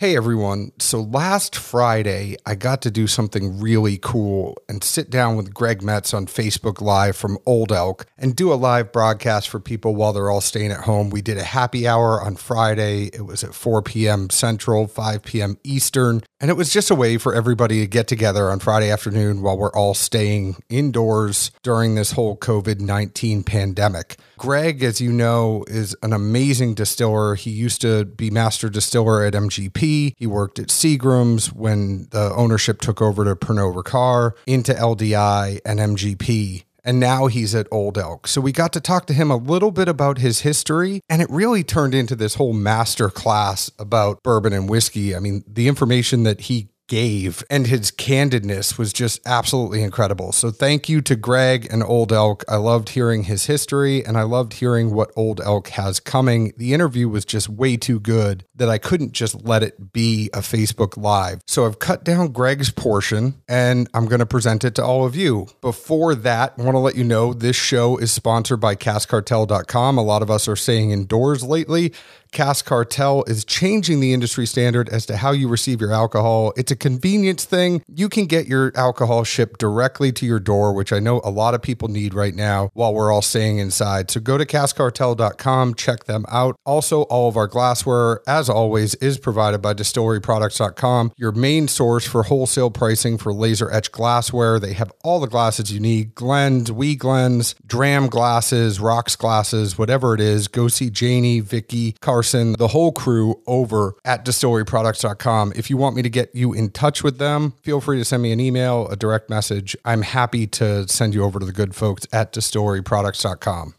Hey everyone. So last Friday, I got to do something really cool and sit down with Greg Metz on Facebook Live from Old Elk and do a live broadcast for people while they're all staying at home. We did a happy hour on Friday. It was at 4 p.m. Central, 5 p.m. Eastern. And it was just a way for everybody to get together on Friday afternoon while we're all staying indoors during this whole COVID 19 pandemic. Greg, as you know, is an amazing distiller. He used to be master distiller at MGP. He worked at Seagram's when the ownership took over to Pernod Ricard, into LDI and MGP and now he's at Old Elk. So we got to talk to him a little bit about his history, and it really turned into this whole master class about bourbon and whiskey. I mean, the information that he gave and his candidness was just absolutely incredible. So thank you to Greg and Old Elk. I loved hearing his history and I loved hearing what Old Elk has coming. The interview was just way too good that I couldn't just let it be a Facebook Live. So I've cut down Greg's portion and I'm going to present it to all of you. Before that, I want to let you know this show is sponsored by caskcartel.com. A lot of us are staying indoors lately. Cask Cartel is changing the industry standard as to how you receive your alcohol. It's a convenience thing. You can get your alcohol shipped directly to your door, which I know a lot of people need right now while we're all staying inside. So go to caskcartel.com, check them out. Also, all of our glassware, as always, is provided by distilleryproducts.com, your main source for wholesale pricing for laser etched glassware. They have all the glasses you need Glens, Wee Glens, Dram glasses, Rocks glasses, whatever it is. Go see Janie, Vicky, Car Carson, the whole crew over at distilleryproducts.com. If you want me to get you in touch with them, feel free to send me an email, a direct message. I'm happy to send you over to the good folks at distilleryproducts.com.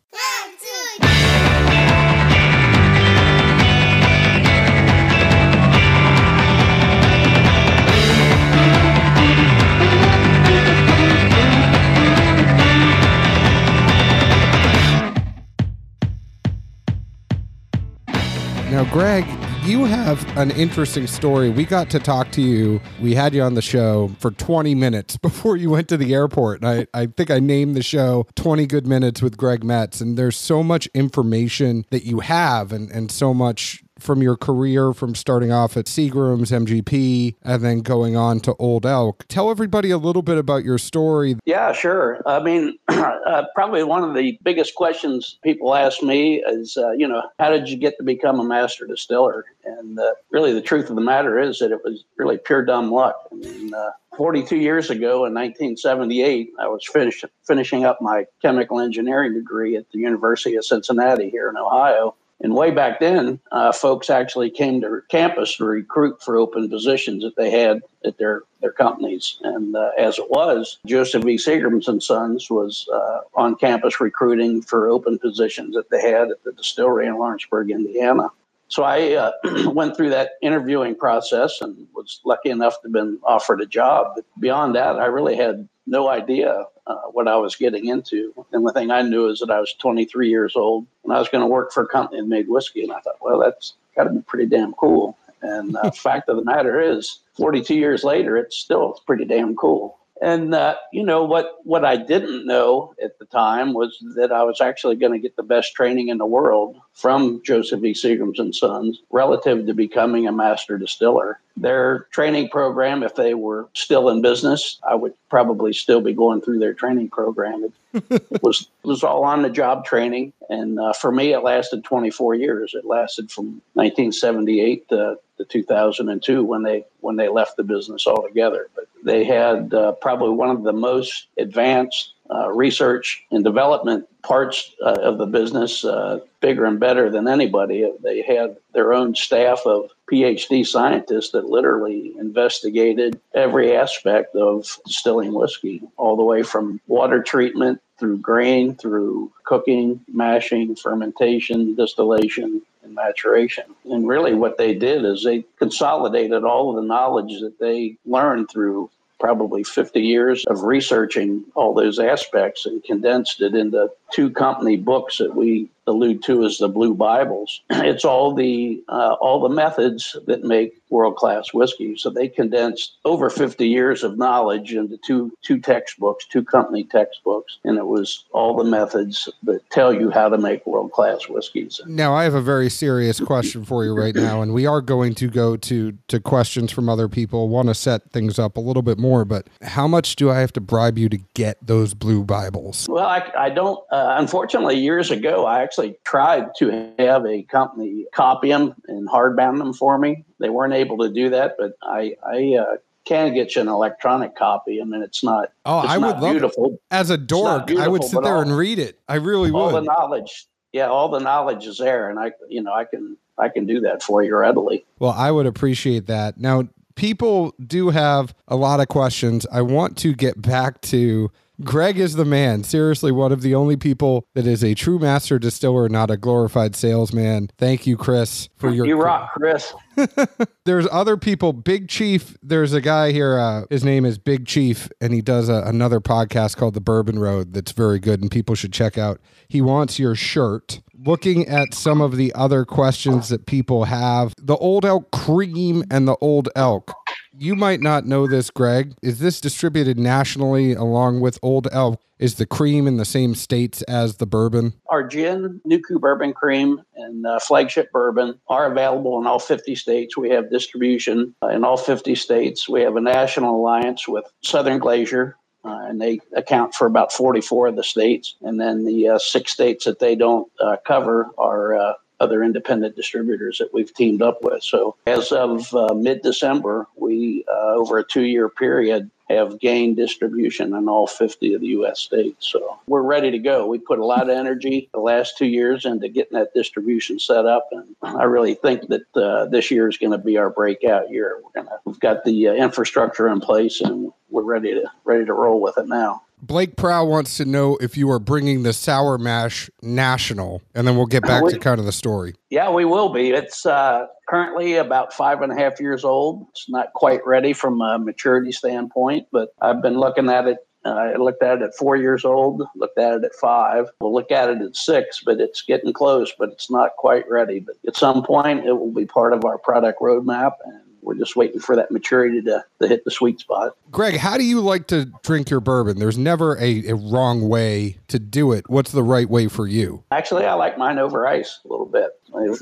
Now, Greg, you have an interesting story. We got to talk to you. We had you on the show for 20 minutes before you went to the airport. And I, I think I named the show 20 Good Minutes with Greg Metz. And there's so much information that you have and, and so much from your career from starting off at Seagram's, MGP, and then going on to Old Elk. Tell everybody a little bit about your story. Yeah, sure. I mean, uh, probably one of the biggest questions people ask me is, uh, you know, how did you get to become a master distiller? And uh, really, the truth of the matter is that it was really pure dumb luck. I mean, uh, 42 years ago in 1978, I was finish, finishing up my chemical engineering degree at the University of Cincinnati here in Ohio. And way back then, uh, folks actually came to campus to recruit for open positions that they had at their, their companies. And uh, as it was, Joseph V. Seagram's and Sons was uh, on campus recruiting for open positions that they had at the distillery in Lawrenceburg, Indiana. So I uh, went through that interviewing process and was lucky enough to have been offered a job. But beyond that, I really had no idea uh, what I was getting into. And the thing I knew is that I was 23 years old and I was going to work for a company that made whiskey. And I thought, well, that's got to be pretty damn cool. And uh, fact of the matter is, 42 years later, it's still pretty damn cool. And uh, you know what? What I didn't know at the time was that I was actually going to get the best training in the world from Joseph E. Seagram's and Sons relative to becoming a master distiller. Their training program, if they were still in business, I would probably still be going through their training program. It, was it was all on the job training, and uh, for me, it lasted 24 years. It lasted from 1978 to, to 2002 when they when they left the business altogether. But they had uh, probably one of the most advanced research and development parts uh, of the business, uh, bigger and better than anybody. They had their own staff of PhD scientists that literally investigated every aspect of distilling whiskey, all the way from water treatment through grain, through cooking, mashing, fermentation, distillation, and maturation. And really, what they did is they consolidated all of the knowledge that they learned through probably 50 years of researching all those aspects and condensed it into two company books that we allude to as the Blue Bibles. It's all the uh, all the methods that make world class whiskey. So they condensed over 50 years of knowledge into two two textbooks, two company textbooks, and it was all the methods that tell you how to make world class whiskeys. Now I have a very serious question for you right now, and we are going to go to to questions from other people. Want to set things up a little bit more, but how much do I have to bribe you to get those blue Bibles? Well, I, I don't. Uh, unfortunately, years ago, I actually tried to have a company copy them and hardbound them for me. They weren't able to do that, but I, I uh, can get you an electronic copy. I mean, it's not. Oh, it's I not would love beautiful. it. As a dork, I would sit there all, and read it. I really all would. All the knowledge, yeah, all the knowledge is there, and I, you know, I can I can do that for you readily. Well, I would appreciate that. Now, people do have a lot of questions. I want to get back to Greg is the man. Seriously, one of the only people that is a true master distiller, not a glorified salesman. Thank you, Chris, for your. You rock, Chris. there's other people. Big Chief. There's a guy here. Uh, his name is Big Chief, and he does a, another podcast called The Bourbon Road. That's very good, and people should check out. He wants your shirt. Looking at some of the other questions that people have, the Old Elk Cream and the Old Elk you might not know this, Greg. Is this distributed nationally along with Old Elk? Is the cream in the same states as the bourbon? Our gin, Nuku Bourbon Cream, and uh, Flagship Bourbon are available in all 50 states. We have distribution uh, in all 50 states. We have a national alliance with Southern Glazer's, uh, and they account for about 44 of the states. And then the uh, six states that they don't uh, cover are uh, other independent distributors that we've teamed up with. So as of uh, mid December, we, uh, over a two year period, have gained distribution in all 50 of the U.S. states. So we're ready to go. We put a lot of energy the last two years into getting that distribution set up, and I really think that uh, this year is going to be our breakout year. We're gonna we've got the uh, infrastructure in place, and we're ready to ready to roll with it now. Blake Prow wants to know if you are bringing the sour mash national, and then we'll get back we, to kind of the story. Yeah, we will be. It's uh, currently about five and a half years old. It's not quite ready from a maturity standpoint, but I've been looking at it. Uh, I looked at it at four years old, looked at it at five. We'll look at it at six, but it's getting close, but it's not quite ready. But at some point, it will be part of our product roadmap, and we're just waiting for that maturity to, to hit the sweet spot. Greg, how do you like to drink your bourbon? There's never a, a wrong way to do it. What's the right way for you? Actually, I like mine over ice a little bit.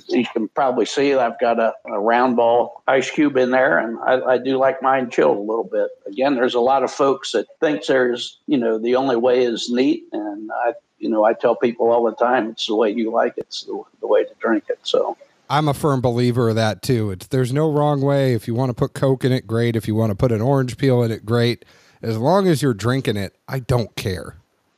You can probably see I've got a, a round ball ice cube in there, and I, I, do like mine chilled a little bit. Again, there's a lot of folks that think there's, you know, the only way is neat, and I, you know, I tell people all the time, it's the way you like it, it's the, the way to drink it. So I'm a firm believer of that too. It's there's no wrong way. If you want to put Coke in it, great. If you want to put an orange peel in it, great. As long as you're drinking it, I don't care.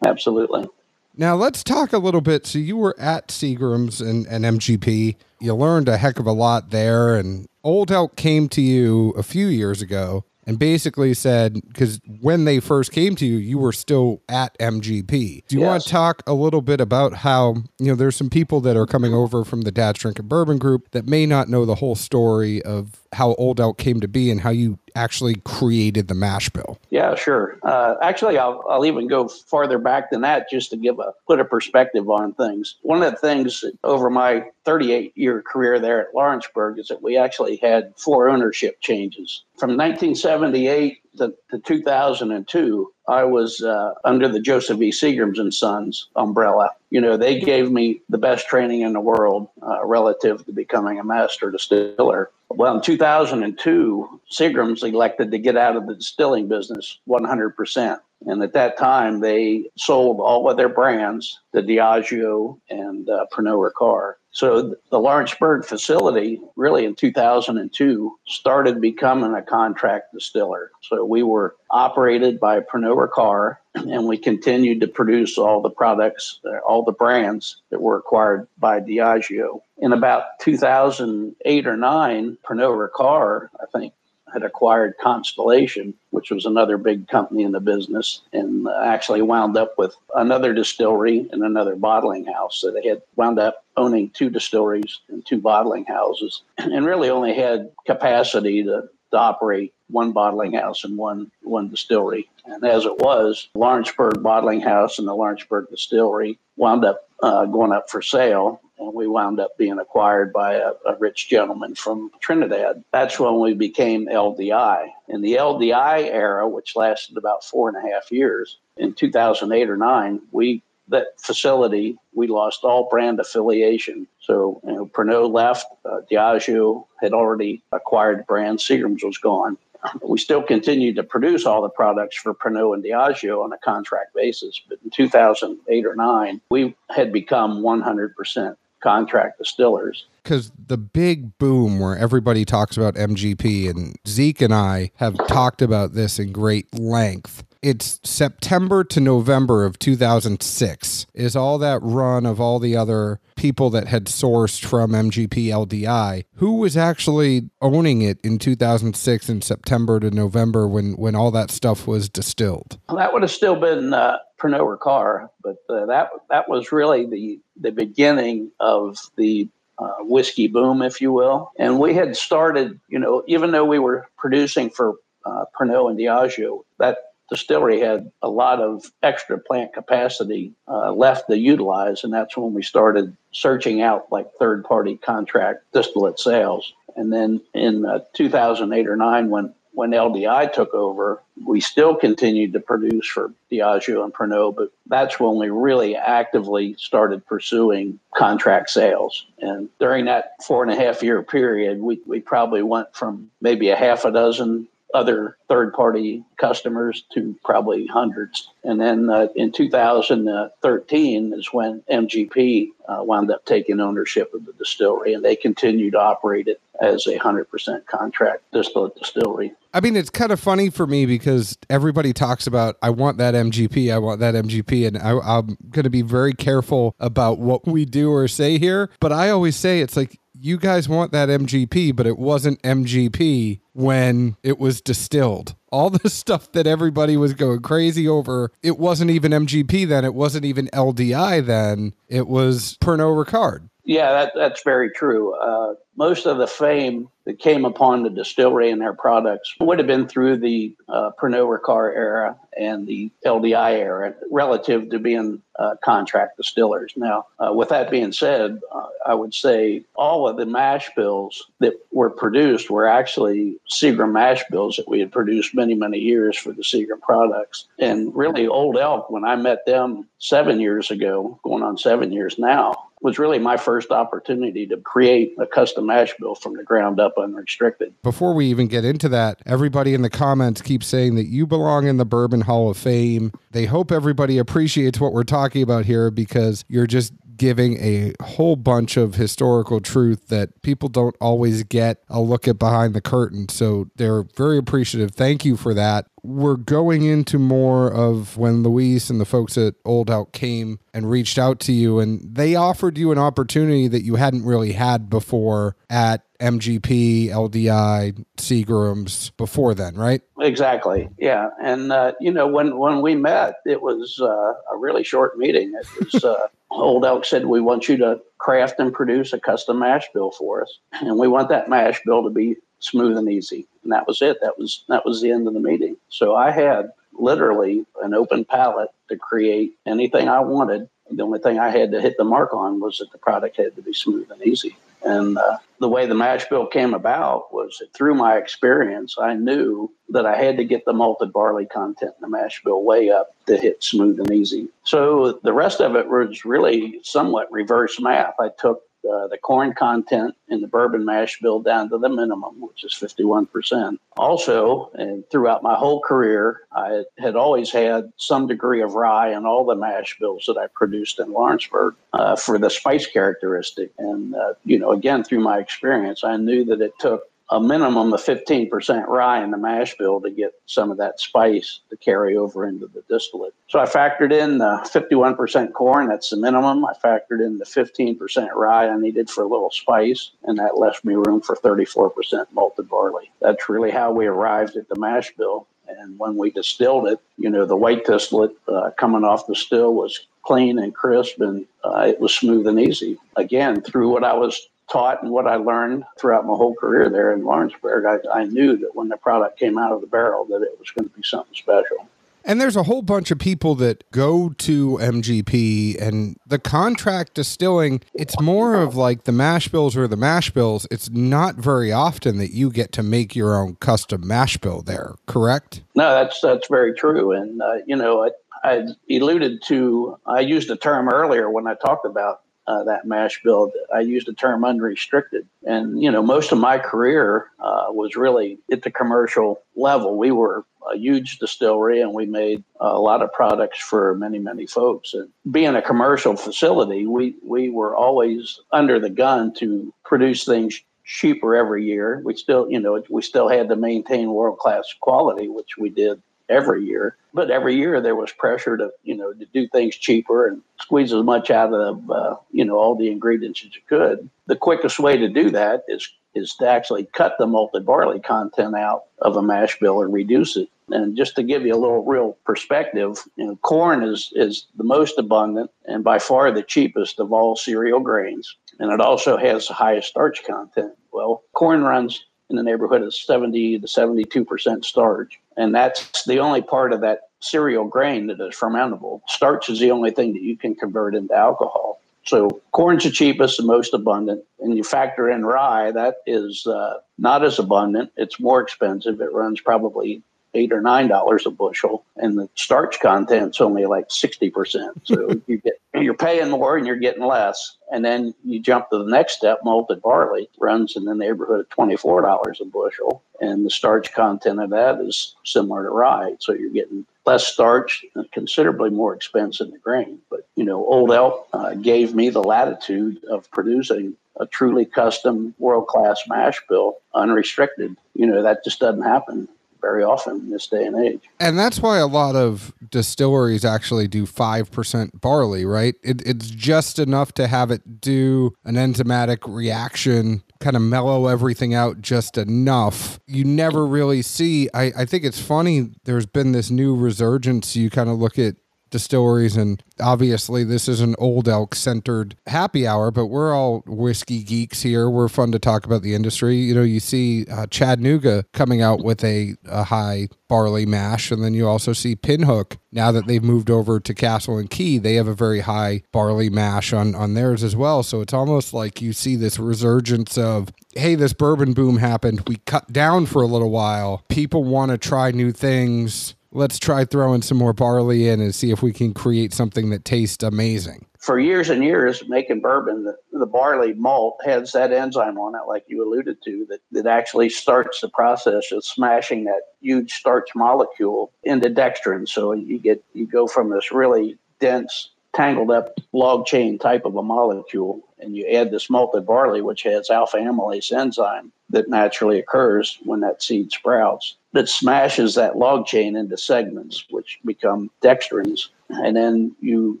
Absolutely. Now let's talk a little bit. So you were at Seagram's and, and MGP. You learned a heck of a lot there. And Old Elk came to you a few years ago and basically said because when they first came to you, you were still at MGP. Do you yes. want to talk a little bit about how you know there's some people that are coming over from the Dad's and Bourbon group that may not know the whole story of how Old Elk came to be and how you actually created the mash bill. Yeah, sure. Uh, actually, I'll, I'll even go farther back than that just to give a put a perspective on things. One of the things over my 38 year career there at Lawrenceburg is that we actually had four ownership changes from 1978 to, to 2002. I was uh, under the Joseph E. Seagram's and Sons umbrella. You know, they gave me the best training in the world uh, relative to becoming a master distiller. Well, in 2002, Seagram's elected to get out of the distilling business 100%. And at that time, they sold all of their brands to Diageo and uh, Pernod Ricard. So the Lawrenceburg facility, really in 2002, started becoming a contract distiller. So we were operated by Pernod Ricard, and we continued to produce all the products, uh, all the brands that were acquired by Diageo. In about 2008 or 9, Pernod Ricard, I think, had acquired Constellation, which was another big company in the business, and actually wound up with another distillery and another bottling house. So they had wound up owning two distilleries and two bottling houses, and really only had capacity to to operate one bottling house and one one distillery. And as it was, Lawrenceburg Bottling House and the Lawrenceburg Distillery wound up uh, going up for sale, and we wound up being acquired by a, a, rich gentleman from Trinidad. That's when we became LDI. In the LDI era, which lasted about four and a half years, in 2008 or nine, we that facility, we lost all brand affiliation. So, you know, Pernod left, uh, Diageo had already acquired the brand, Seagram's was gone. We still continued to produce all the products for Pernod and Diageo on a contract basis, but in 2008 or 9, we had become 100% contract distillers. Because the big boom where everybody talks about MGP, and Zeke and I have talked about this in great length. It's September to November of 2006 is all that run of all the other people that had sourced from MGP LDI. Who was actually owning it in 2006 in September to November when when all that stuff was distilled? Well, that would have still been uh, Pernod Ricard, but uh, that that was really the the beginning of the uh, whiskey boom, if you will. And we had started, you know, even though we were producing for uh, Pernod and Diageo, that distillery had a lot of extra plant capacity uh, left to utilize, and that's when we started searching out like third party contract distillate sales. And then in uh, 2008 or 9, when when LDI took over, we still continued to produce for Diageo and Pernod, but that's when we really actively started pursuing contract sales. And during that four and a half year period, we, we probably went from maybe a half a dozen other third party customers to probably hundreds. And then uh, in 2013 is when MGP uh, wound up taking ownership of the distillery and they continued to operate it as a 100% contract distillate distillery. I mean, it's kind of funny for me because everybody talks about, I want that MGP, I want that MGP. And I, I'm going to be very careful about what we do or say here. But I always say it's like, you guys want that MGP, but it wasn't MGP when it was distilled. All the stuff that everybody was going crazy over, it wasn't even MGP then. It wasn't even LDI then. It was Pernod Ricard. Yeah, that, that's very true. Uh, most of the fame that came upon the distillery and their products would have been through the uh, Pernod Ricard era and the LDI era relative to being uh, contract distillers. Now, uh, with that being said, uh, I would say all of the mash bills that were produced were actually Seagram mash bills that we had produced many, many years for the Seagram products. And really, Old Elk, when I met them seven years ago, going on seven years now, was really my first opportunity to create a custom mash bill from the ground up unrestricted. Before we even get into that, everybody in the comments keeps saying that you belong in the Bourbon Hall of Fame. They hope everybody appreciates what we're talking about here because you're just giving a whole bunch of historical truth that people don't always get a look at behind the curtain. So they're very appreciative. Thank you for that we're going into more of when Luis and the folks at Old Elk came and reached out to you, and they offered you an opportunity that you hadn't really had before at MGP, LDI, Seagram's before then, right? Exactly. Yeah, and uh, you know when when we met, it was uh, a really short meeting. It was uh, Old Elk said, "We want you to craft and produce a custom mash bill for us, and we want that mash bill to be smooth and easy. And that was it. That was that was the end of the meeting. So I had literally an open palette to create anything I wanted. The only thing I had to hit the mark on was that the product had to be smooth and easy. And uh, the way the mash bill came about was that through my experience, I knew that I had to get the malted barley content in the mash bill way up to hit smooth and easy. So the rest of it was really somewhat reverse math. I took the corn content in the bourbon mash bill down to the minimum, which is 51%. Also, and throughout my whole career, I had always had some degree of rye in all the mash bills that I produced in Lawrenceburg uh, for the spice characteristic. And, uh, you know, again, through my experience, I knew that it took a minimum of 15% rye in the mash bill to get some of that spice to carry over into the distillate. So I factored in the 51% corn, that's the minimum. I factored in the 15% rye I needed for a little spice, and that left me room for 34% malted barley. That's really how we arrived at the mash bill. And when we distilled it, you know, the white distillate uh, coming off the still was clean and crisp, and uh, it was smooth and easy. Again, through what I was taught and what I learned throughout my whole career there in Lawrenceburg, I, I knew that when the product came out of the barrel that it was going to be something special. And there's a whole bunch of people that go to MGP and the contract distilling, it's more of like the mash bills or the mash bills. It's not very often that you get to make your own custom mash bill there, correct? No, that's that's very true. And uh, you know, I, I alluded to I used a term earlier when I talked about uh, that mash bill. I used the term unrestricted. And, you know, most of my career uh, was really at the commercial level. We were a huge distillery and we made a lot of products for many, many folks. And being a commercial facility, we, we were always under the gun to produce things cheaper every year. We still, you know, we still had to maintain world class quality, which we did every year. But every year there was pressure to, you know, to do things cheaper and squeeze as much out of, uh, you know, all the ingredients as you could. The quickest way to do that is is to actually cut the malted barley content out of a mash bill and reduce it. And just to give you a little real perspective, you know, corn is is the most abundant and by far the cheapest of all cereal grains, and it also has the highest starch content. Well, corn runs in the neighborhood of 70 to 72% starch. And that's the only part of that cereal grain that is fermentable. Starch is the only thing that you can convert into alcohol. So corn's the cheapest the most abundant. And you factor in rye, that is uh, not as abundant. It's more expensive. It runs probably eight or nine dollars a bushel, and the starch content's only like sixty percent. So you get you're paying more and you're getting less. And then you jump to the next step, malted barley runs in the neighborhood of twenty four dollars a bushel, and the starch content of that is similar to rye. So you're getting less starch and considerably more expense in the grain. But you know, Old Elk uh, gave me the latitude of producing a truly custom world class mash bill unrestricted. You know, that just doesn't happen very often in this day and age. And that's why a lot of distilleries actually do 5% barley, right? It, it's just enough to have it do an enzymatic reaction, kind of mellow everything out just enough. You never really see, I, I think it's funny, there's been this new resurgence. You kind of look at distilleries and obviously this is an old elk centered happy hour but we're all whiskey geeks here. We're fun to talk about the industry. You know you see uh, chattanooga coming out with a, a high barley mash and then you also see pinhook. Now that they've moved over to castle and key they have a very high barley mash on on theirs as well. So it's almost like you see this resurgence of hey this bourbon boom happened. We cut down for a little while. People want to try new things let's try throwing some more barley in and see if we can create something that tastes amazing. For years and years, making bourbon, the, the barley malt has that enzyme on it, like you alluded to, that, that actually starts the process of smashing that huge starch molecule into dextrin. So you get you go from this really dense tangled up log chain type of a molecule, and you add this malted barley, which has alpha amylase enzyme that naturally occurs when that seed sprouts, that smashes that log chain into segments, which become dextrins. And then you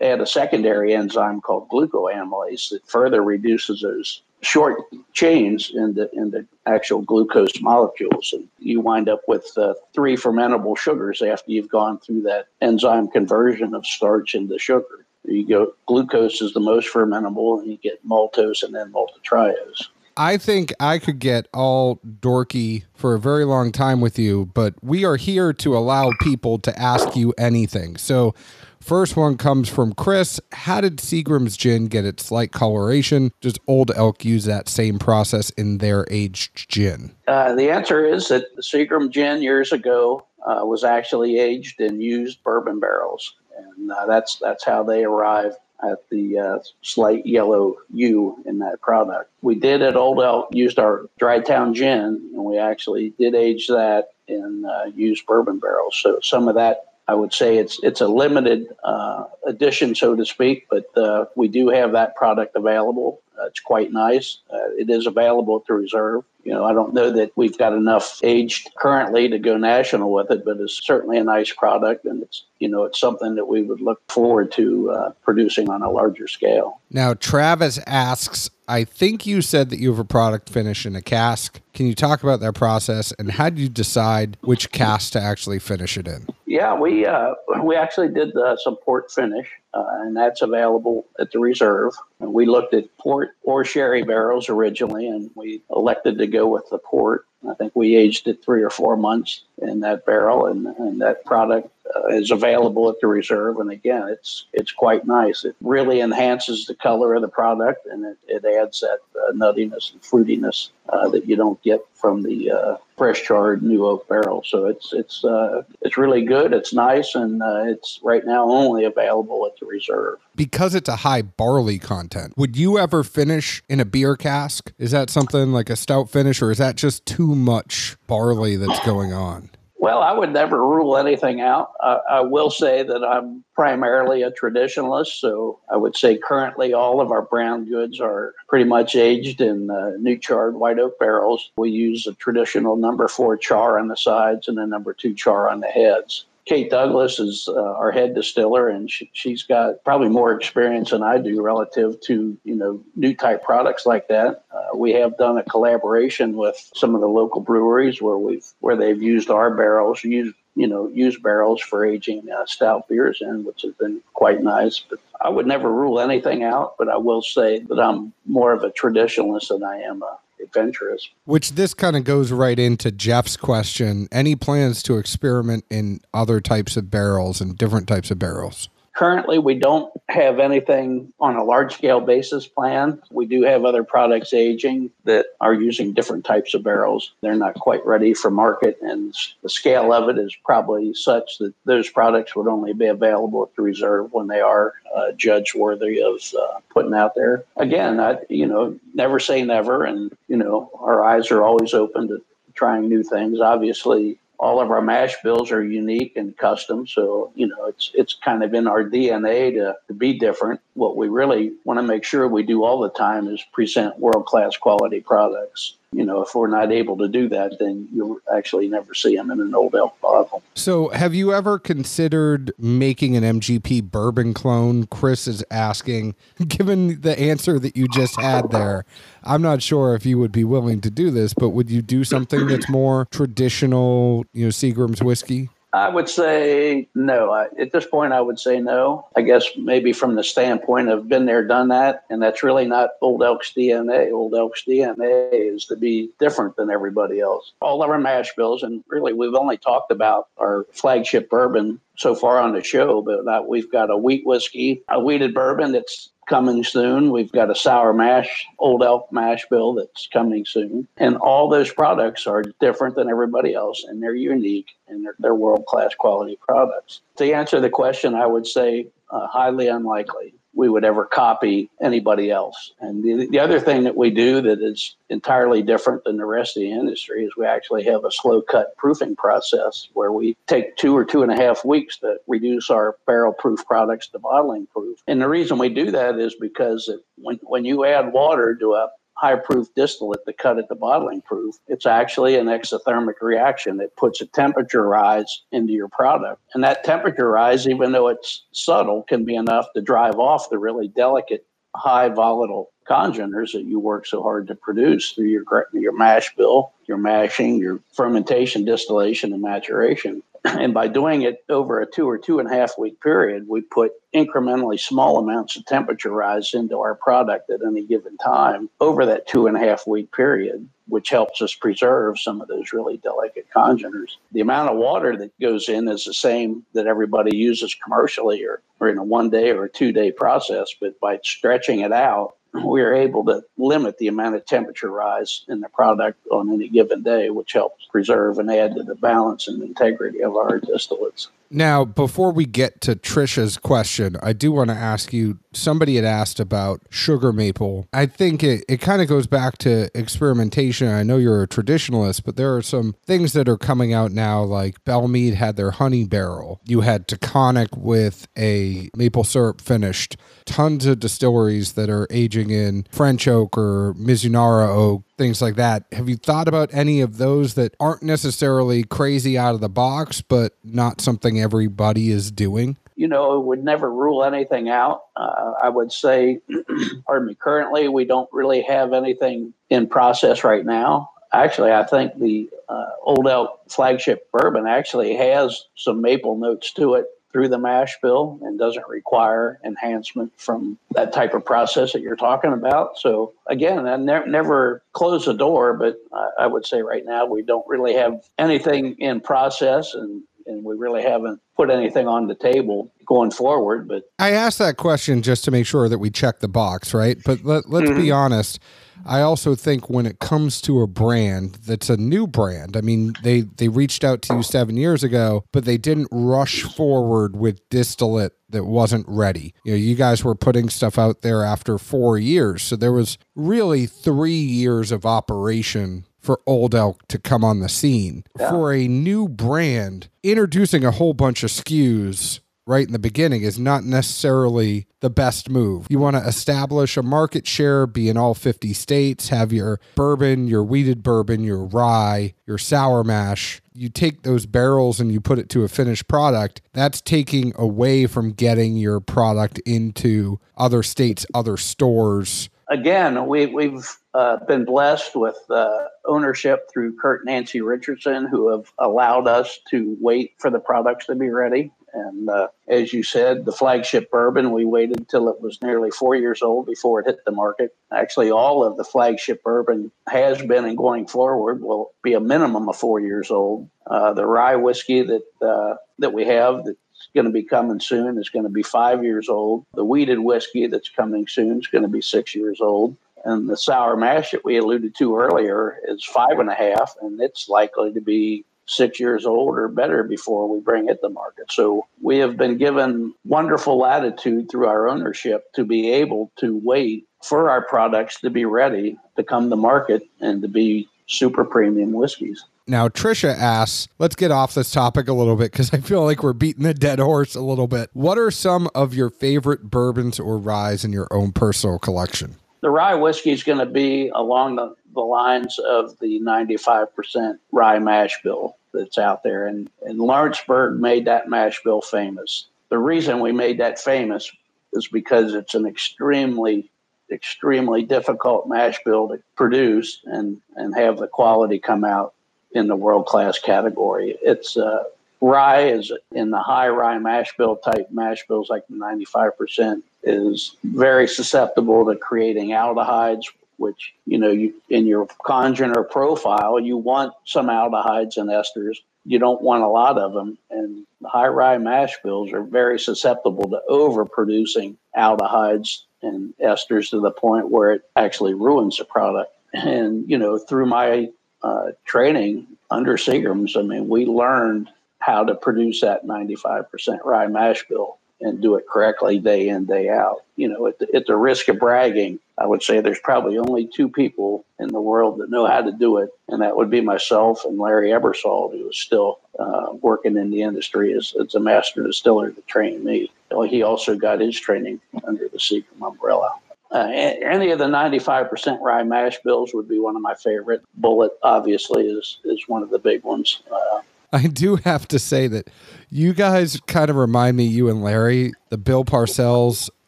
add a secondary enzyme called glucoamylase that further reduces those short chains into, into actual glucose molecules. And you wind up with uh, three fermentable sugars after you've gone through that enzyme conversion of starch into sugar. You go glucose is the most fermentable, and you get maltose and then maltotriose. I think I could get all dorky for a very long time with you, but we are here to allow people to ask you anything. So, first one comes from Chris. How did Seagram's gin get its slight coloration? Does Old Elk use that same process in their aged gin? Uh, the answer is that the Seagram gin years ago uh, was actually aged in used bourbon barrels and uh, that's that's how they arrive at the uh, slight yellow U in that product. We did at Old Elk used our Dry Town gin, and we actually did age that in uh, used bourbon barrels. So some of that, I would say, it's it's a limited uh, edition, so to speak, but uh, we do have that product available. Uh, it's quite nice. Uh, it is available to reserve. You know, I don't know that we've got enough aged currently to go national with it, but it's certainly a nice product, and it's you know it's something that we would look forward to uh, producing on a larger scale. Now, Travis asks, I think you said that you have a product finish in a cask. Can you talk about that process and how do you decide which cask to actually finish it in? Yeah, we uh, we actually did uh, some port finish, uh, and that's available at the reserve. And we looked at port or sherry barrels originally, and we elected to go with the port. I think we aged it three or four months in that barrel, and, and that product uh, is available at the reserve. And again, it's it's quite nice. It really enhances the color of the product, and it, it adds that uh, nuttiness and fruitiness uh, that you don't get from the uh, fresh charred new oak barrel. So it's it's uh, it's really good. It's nice, and uh, it's right now only available at the reserve. Because it's a high barley content, would you ever finish in a beer cask? Is that something like a stout finish, or is that just too much barley that's going on? Well, I would never rule anything out. I, I, will say that I'm primarily a traditionalist, so I would say currently all of our brown goods are pretty much aged in uh, new charred white oak barrels. We use a traditional number four char on the sides and a number two char on the heads. Kate Douglas is uh, our head distiller, and she, has got probably more experience than I do relative to you know new type products like that. Uh, we have done a collaboration with some of the local breweries where we've where they've used our barrels, used you know used barrels for aging uh, stout beers in, which has been quite nice. But I would never rule anything out, but I will say that I'm more of a traditionalist than I am a adventurous. Which this kind of goes right into Jeff's question. Any plans to experiment in other types of barrels and different types of barrels? Currently, we don't have anything on a large scale basis planned. We do have other products aging that are using different types of barrels. They're not quite ready for market, and the scale of it is probably such that those products would only be available at the reserve when they are uh, judge worthy of uh, putting out there. Again, I, you know, never say never, and you know, our eyes are always open to trying new things. Obviously, all of our mash bills are unique and custom. So, you know, it's it's kind of in our DNA to, to be different. What we really want to make sure we do all the time is present world class quality products you know, if we're not able to do that, then you'll actually never see them in an old elk bottle. So, have you ever considered making an MGP bourbon clone? Chris is asking, given the answer that you just had there, I'm not sure if you would be willing to do this, but would you do something that's more traditional, you know, Seagram's whiskey? I would say no. I, at this point, I would say no. I guess maybe from the standpoint of been there, done that, and that's really not Old Elk's DNA. Old Elk's DNA is to be different than everybody else. All of our mash bills, and really, we've only talked about our flagship bourbon so far on the show, but we've got a wheat whiskey, a wheated bourbon that's coming soon. We've got a sour mash, Old Elk mash bill that's coming soon. And all those products are different than everybody else and they're unique and they're, they're world class quality products. To answer the question, I would say uh, highly unlikely we would ever copy anybody else. And the, the other thing that we do that is entirely different than the rest of the industry is we actually have a slow cut proofing process where we take two or two and a half weeks to reduce our barrel proof products to bottling proof. And the reason we do that is because when, when you add water to a high proof distillate to cut at the bottling proof. It's actually an exothermic reaction that puts a temperature rise into your product. And that temperature rise, even though it's subtle, can be enough to drive off the really delicate, high volatile congeners that you work so hard to produce through your your mash bill, your mashing, your fermentation, distillation, and maturation. And by doing it over a two or two and a half week period, we put incrementally small amounts of temperature rise into our product at any given time over that two and a half week period, which helps us preserve some of those really delicate congeners. The amount of water that goes in is the same that everybody uses commercially or, or in a one day or a two day process, but by stretching it out, we are able to limit the amount of temperature rise in the product on any given day, which helps preserve and add to the balance and integrity of our distillates. Now, before we get to Trisha's question, I do want to ask you somebody had asked about sugar maple. I think it, it kind of goes back to experimentation. I know you're a traditionalist, but there are some things that are coming out now, like Belle Meade had their honey barrel. You had Taconic with a maple syrup finished. Tons of distilleries that are aging in French oak or Mizunara oak things like that. Have you thought about any of those that aren't necessarily crazy out of the box, but not something everybody is doing? You know, would never rule anything out. Uh, I would say, pardon me, currently we don't really have anything in process right now. actually, I think the uh, Old Elk flagship bourbon actually has some maple notes to it through the mash bill and doesn't require enhancement from that type of process that you're talking about. So again, I ne- never close the door, but I, I would say right now we don't really have anything in process and and we really haven't put anything on the table going forward. But I asked that question just to make sure that we check the box, right? But let, let's mm-hmm. be honest. I also think when it comes to a brand that's a new brand, I mean, they they reached out to you seven years ago, but they didn't rush forward with distillate that wasn't ready. You know, you guys were putting stuff out there after four years, so there was really three years of operation for Old Elk to come on the scene. Yeah. For a new brand, introducing a whole bunch of SKUs right in the beginning is not necessarily the best move. You want to establish a market share, be in all 50 states, have your bourbon, your wheated bourbon, your rye, your sour mash. You take those barrels and you put it to a finished product. That's taking away from getting your product into other states, other stores. Again, we, we've uh, been blessed with uh, ownership through Curt Nancy Richardson, who have allowed us to wait for the products to be ready. And uh, as you said, the flagship bourbon, we waited until it was nearly four years old before it hit the market. Actually, all of the flagship bourbon has been and going forward will be a minimum of four years old. Uh, the rye whiskey that uh, that we have that's going to be coming soon is going to be five years old. The wheated whiskey that's coming soon is going to be six years old. And the sour mash that we alluded to earlier is five and a half, and it's likely to be six years old or better before we bring it to market. So we have been given wonderful latitude through our ownership to be able to wait for our products to be ready to come to market and to be super premium whiskeys. Now, Trisha asks, let's get off this topic a little bit because I feel like we're beating the dead horse a little bit. What are some of your favorite bourbons or ryes in your own personal collection? The rye whiskey is going to be along the the lines of the 95% rye mash bill that's out there. And, and Lawrenceburg made that mash bill famous. The reason we made that famous is because it's an extremely, extremely difficult mash bill to produce and, and have the quality come out in the world class category. It's uh, rye is in the high rye mash bill type. Mash bills, like 95%, is very susceptible to creating aldehydes, which you know you in your congener profile you want some aldehydes and esters. You don't want a lot of them. And high rye mash bills are very susceptible to overproducing aldehydes and esters to the point where it actually ruins the product. And you know through my uh, training under seagram's i mean we learned how to produce that 95% rye mash bill and do it correctly day in day out. You know at the, at the risk of bragging I would say there's probably only two people in the world that know how to do it, and that would be myself and Larry Ebersold, who is still uh, working in the industry as, as a master distiller to train me. He also got his training under the Seagram umbrella. Uh, any of the 95% rye mash bills would be one of my favorite. Bulleit, obviously, is, is one of the big ones. Uh, I do have to say that you guys kind of remind me, you and Larry, the Bill Parcells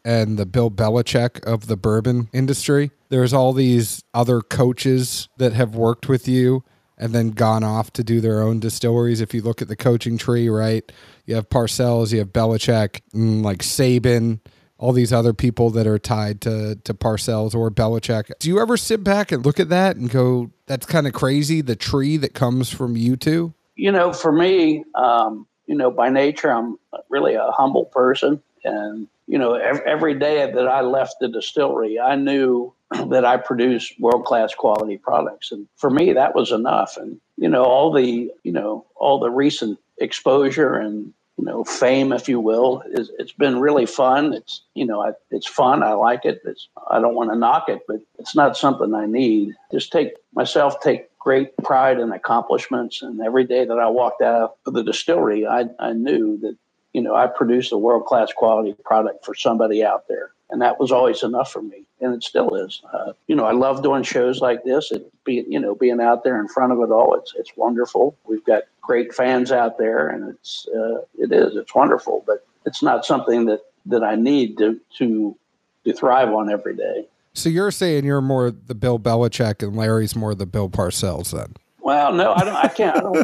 and the Bill Belichick of the bourbon industry. There's all these other coaches that have worked with you and then gone off to do their own distilleries. If you look at the coaching tree, right, you have Parcells, you have Belichick, mm, like Saban, all these other people that are tied to to Parcells or Belichick. Do you ever sit back and look at that and go, "That's kind of crazy"? The tree that comes from you two. You know, for me, um, you know, by nature, I'm really a humble person, and you know, every day that I left the distillery, I knew that I produced world class quality products, and for me, that was enough. And you know, all the you know all the recent exposure and you know fame, if you will, is it's been really fun. It's you know, I, it's fun. I like it. It's I don't want to knock it, but it's not something I need. Just take myself take great pride and accomplishments, and every day that I walked out of the distillery, I I knew that you know, I produced a world class quality product for somebody out there. And that was always enough for me. And it still is. Uh, you know, I love doing shows like this. It be, you know, being out there in front of it all. It's, it's wonderful. We've got great fans out there and it's, uh, it is, it's wonderful, but it's not something that, that I need to, to, to thrive on every day. So you're saying you're more the Bill Belichick and Larry's more the Bill Parcells then? Well, no, I don't. I can't. I don't,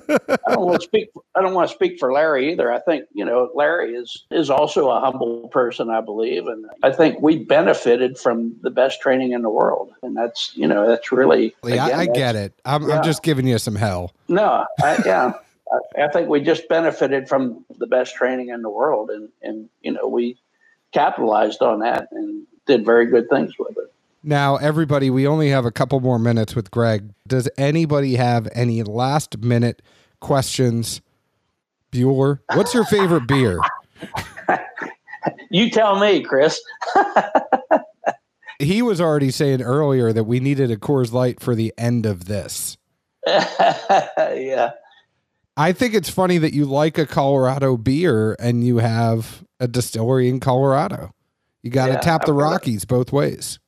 I don't want to speak. I don't want to speak for Larry either. I think you know Larry is is also a humble person, I believe, and I think we benefited from the best training in the world, and that's you know that's really. Again, I, get it. I'm, yeah. I'm just giving you some hell. No, I, yeah, I, I think we just benefited from the best training in the world, and and you know we capitalized on that and did very good things with it. Now, everybody, we only have a couple more minutes with Greg. Does anybody have any last minute questions? Bueller, what's your favorite beer? you tell me, Chris. he was already saying earlier that we needed a Coors Light for the end of this. yeah. I think it's funny that you like a Colorado beer and you have a distillery in Colorado. You got to yeah, tap the Rockies both ways.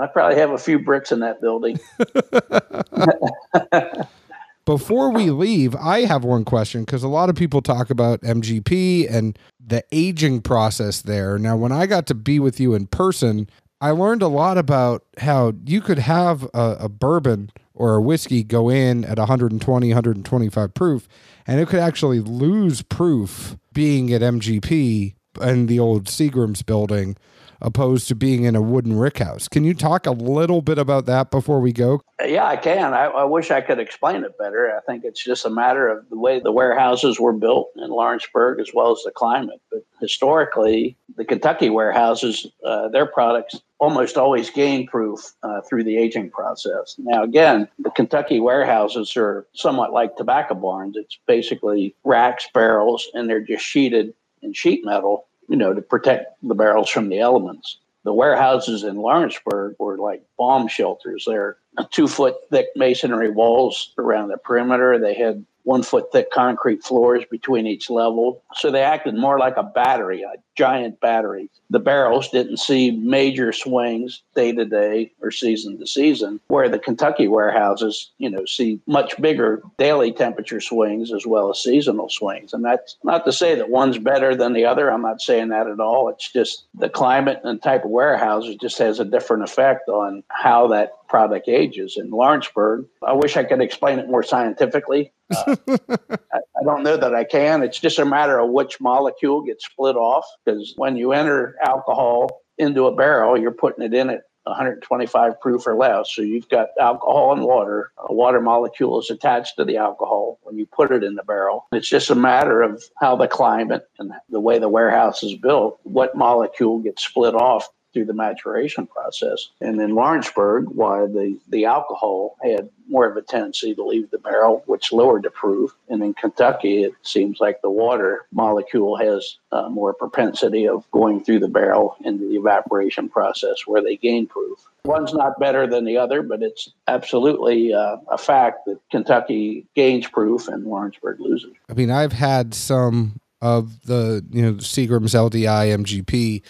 I probably have a few bricks in that building. Before we leave, I have one question because a lot of people talk about MGP and the aging process there. Now, when I got to be with you in person, I learned a lot about how you could have a, a bourbon or a whiskey go in at 120, 125 proof, and it could actually lose proof being at MGP in the old Seagram's building opposed to being in a wooden rick house. Can you talk a little bit about that before we go? Yeah, I can. I, I, wish I could explain it better. I think it's just a matter of the way the warehouses were built in Lawrenceburg as well as the climate. But historically, the Kentucky warehouses, uh, their products almost always gain proof uh, through the aging process. Now, again, the Kentucky warehouses are somewhat like tobacco barns. It's basically racks, barrels, and they're just sheeted in sheet metal you know, to protect the barrels from the elements. The warehouses in Lawrenceburg were like bomb shelters. They're two foot thick masonry walls around the perimeter. They had one foot thick concrete floors between each level. So they acted more like a battery, a giant battery. The barrels didn't see major swings day to day or season to season, where the Kentucky warehouses, you know, see much bigger daily temperature swings as well as seasonal swings. And that's not to say that one's better than the other. I'm not saying that at all. It's just the climate and type of warehouses just has a different effect on how that product ages. In Lawrenceburg, I wish I could explain it more scientifically. Uh, I, I, don't know that I can. It's just a matter of which molecule gets split off because when you enter alcohol into a barrel, you're putting it in at 125 proof or less. So you've got alcohol and water. A water molecule is attached to the alcohol when you put it in the barrel. It's just a matter of how the climate and the way the warehouse is built, what molecule gets split off through the maturation process. And in Lawrenceburg, why the, the alcohol had more of a tendency to leave the barrel, which lowered the proof. And in Kentucky, it seems like the water molecule has uh, more propensity of going through the barrel into the evaporation process where they gain proof. One's not better than the other, but it's absolutely uh, a fact that Kentucky gains proof and Lawrenceburg loses. I mean, I've had some of the, you know, Seagram's LDI MGP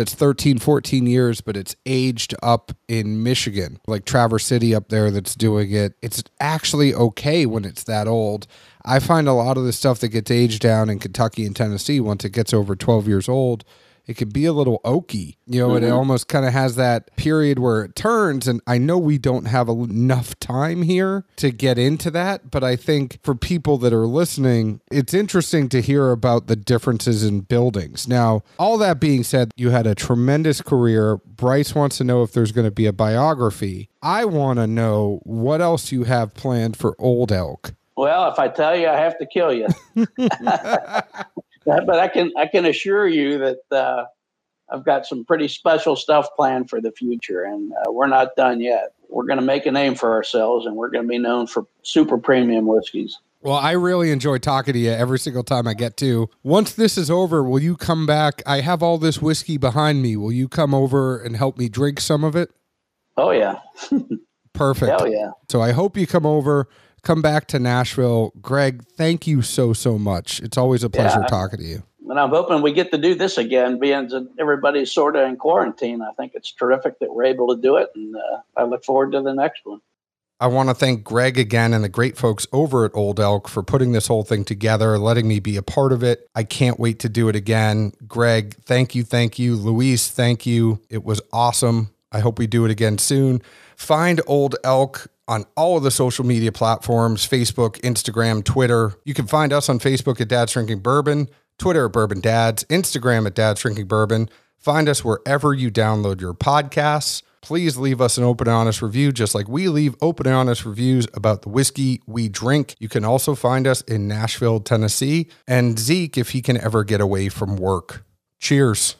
that's 13, 14 years, but it's aged up in Michigan, like Traverse City up there that's doing it. It's actually okay when it's that old. I find a lot of the stuff that gets aged down in Kentucky and Tennessee once it gets over 12 years old it could be a little oaky, you know, mm-hmm. and it almost kind of has that period where it turns. And I know we don't have enough time here to get into that, but I think for people that are listening, it's interesting to hear about the differences in buildings. Now, all that being said, you had a tremendous career. Bryce wants to know if there's going to be a biography. I want to know what else you have planned for Old Elk. Well, if I tell you, I have to kill you. but I can I can assure you that uh, I've got some pretty special stuff planned for the future, and uh, we're not done yet. We're going to make a name for ourselves, and we're going to be known for super premium whiskeys. Well, I really enjoy talking to you every single time I get to. Once this is over, will you come back? I have all this whiskey behind me. Will you come over and help me drink some of it? Oh yeah. Perfect. Hell yeah. So I hope you come over come back to Nashville. Greg, thank you so, so much. It's always a pleasure yeah, talking to you. And I'm hoping we get to do this again, being that everybody's sort of in quarantine. I think it's terrific that we're able to do it. And uh, I look forward to the next one. I want to thank Greg again and the great folks over at Old Elk for putting this whole thing together, letting me be a part of it. I can't wait to do it again. Greg, thank you. Thank you. Luis, thank you. It was awesome. I hope we do it again soon. Find Old Elk on all of the social media platforms Facebook, Instagram, Twitter. You can find us on Facebook at Dad's Drinking Bourbon, Twitter at Bourbon Dads, Instagram at Dad's Drinking Bourbon. Find us wherever you download your podcasts. Please leave us an open and honest review, just like we leave open and honest reviews about the whiskey we drink. You can also find us in Nashville, Tennessee, and Zeke if he can ever get away from work. Cheers.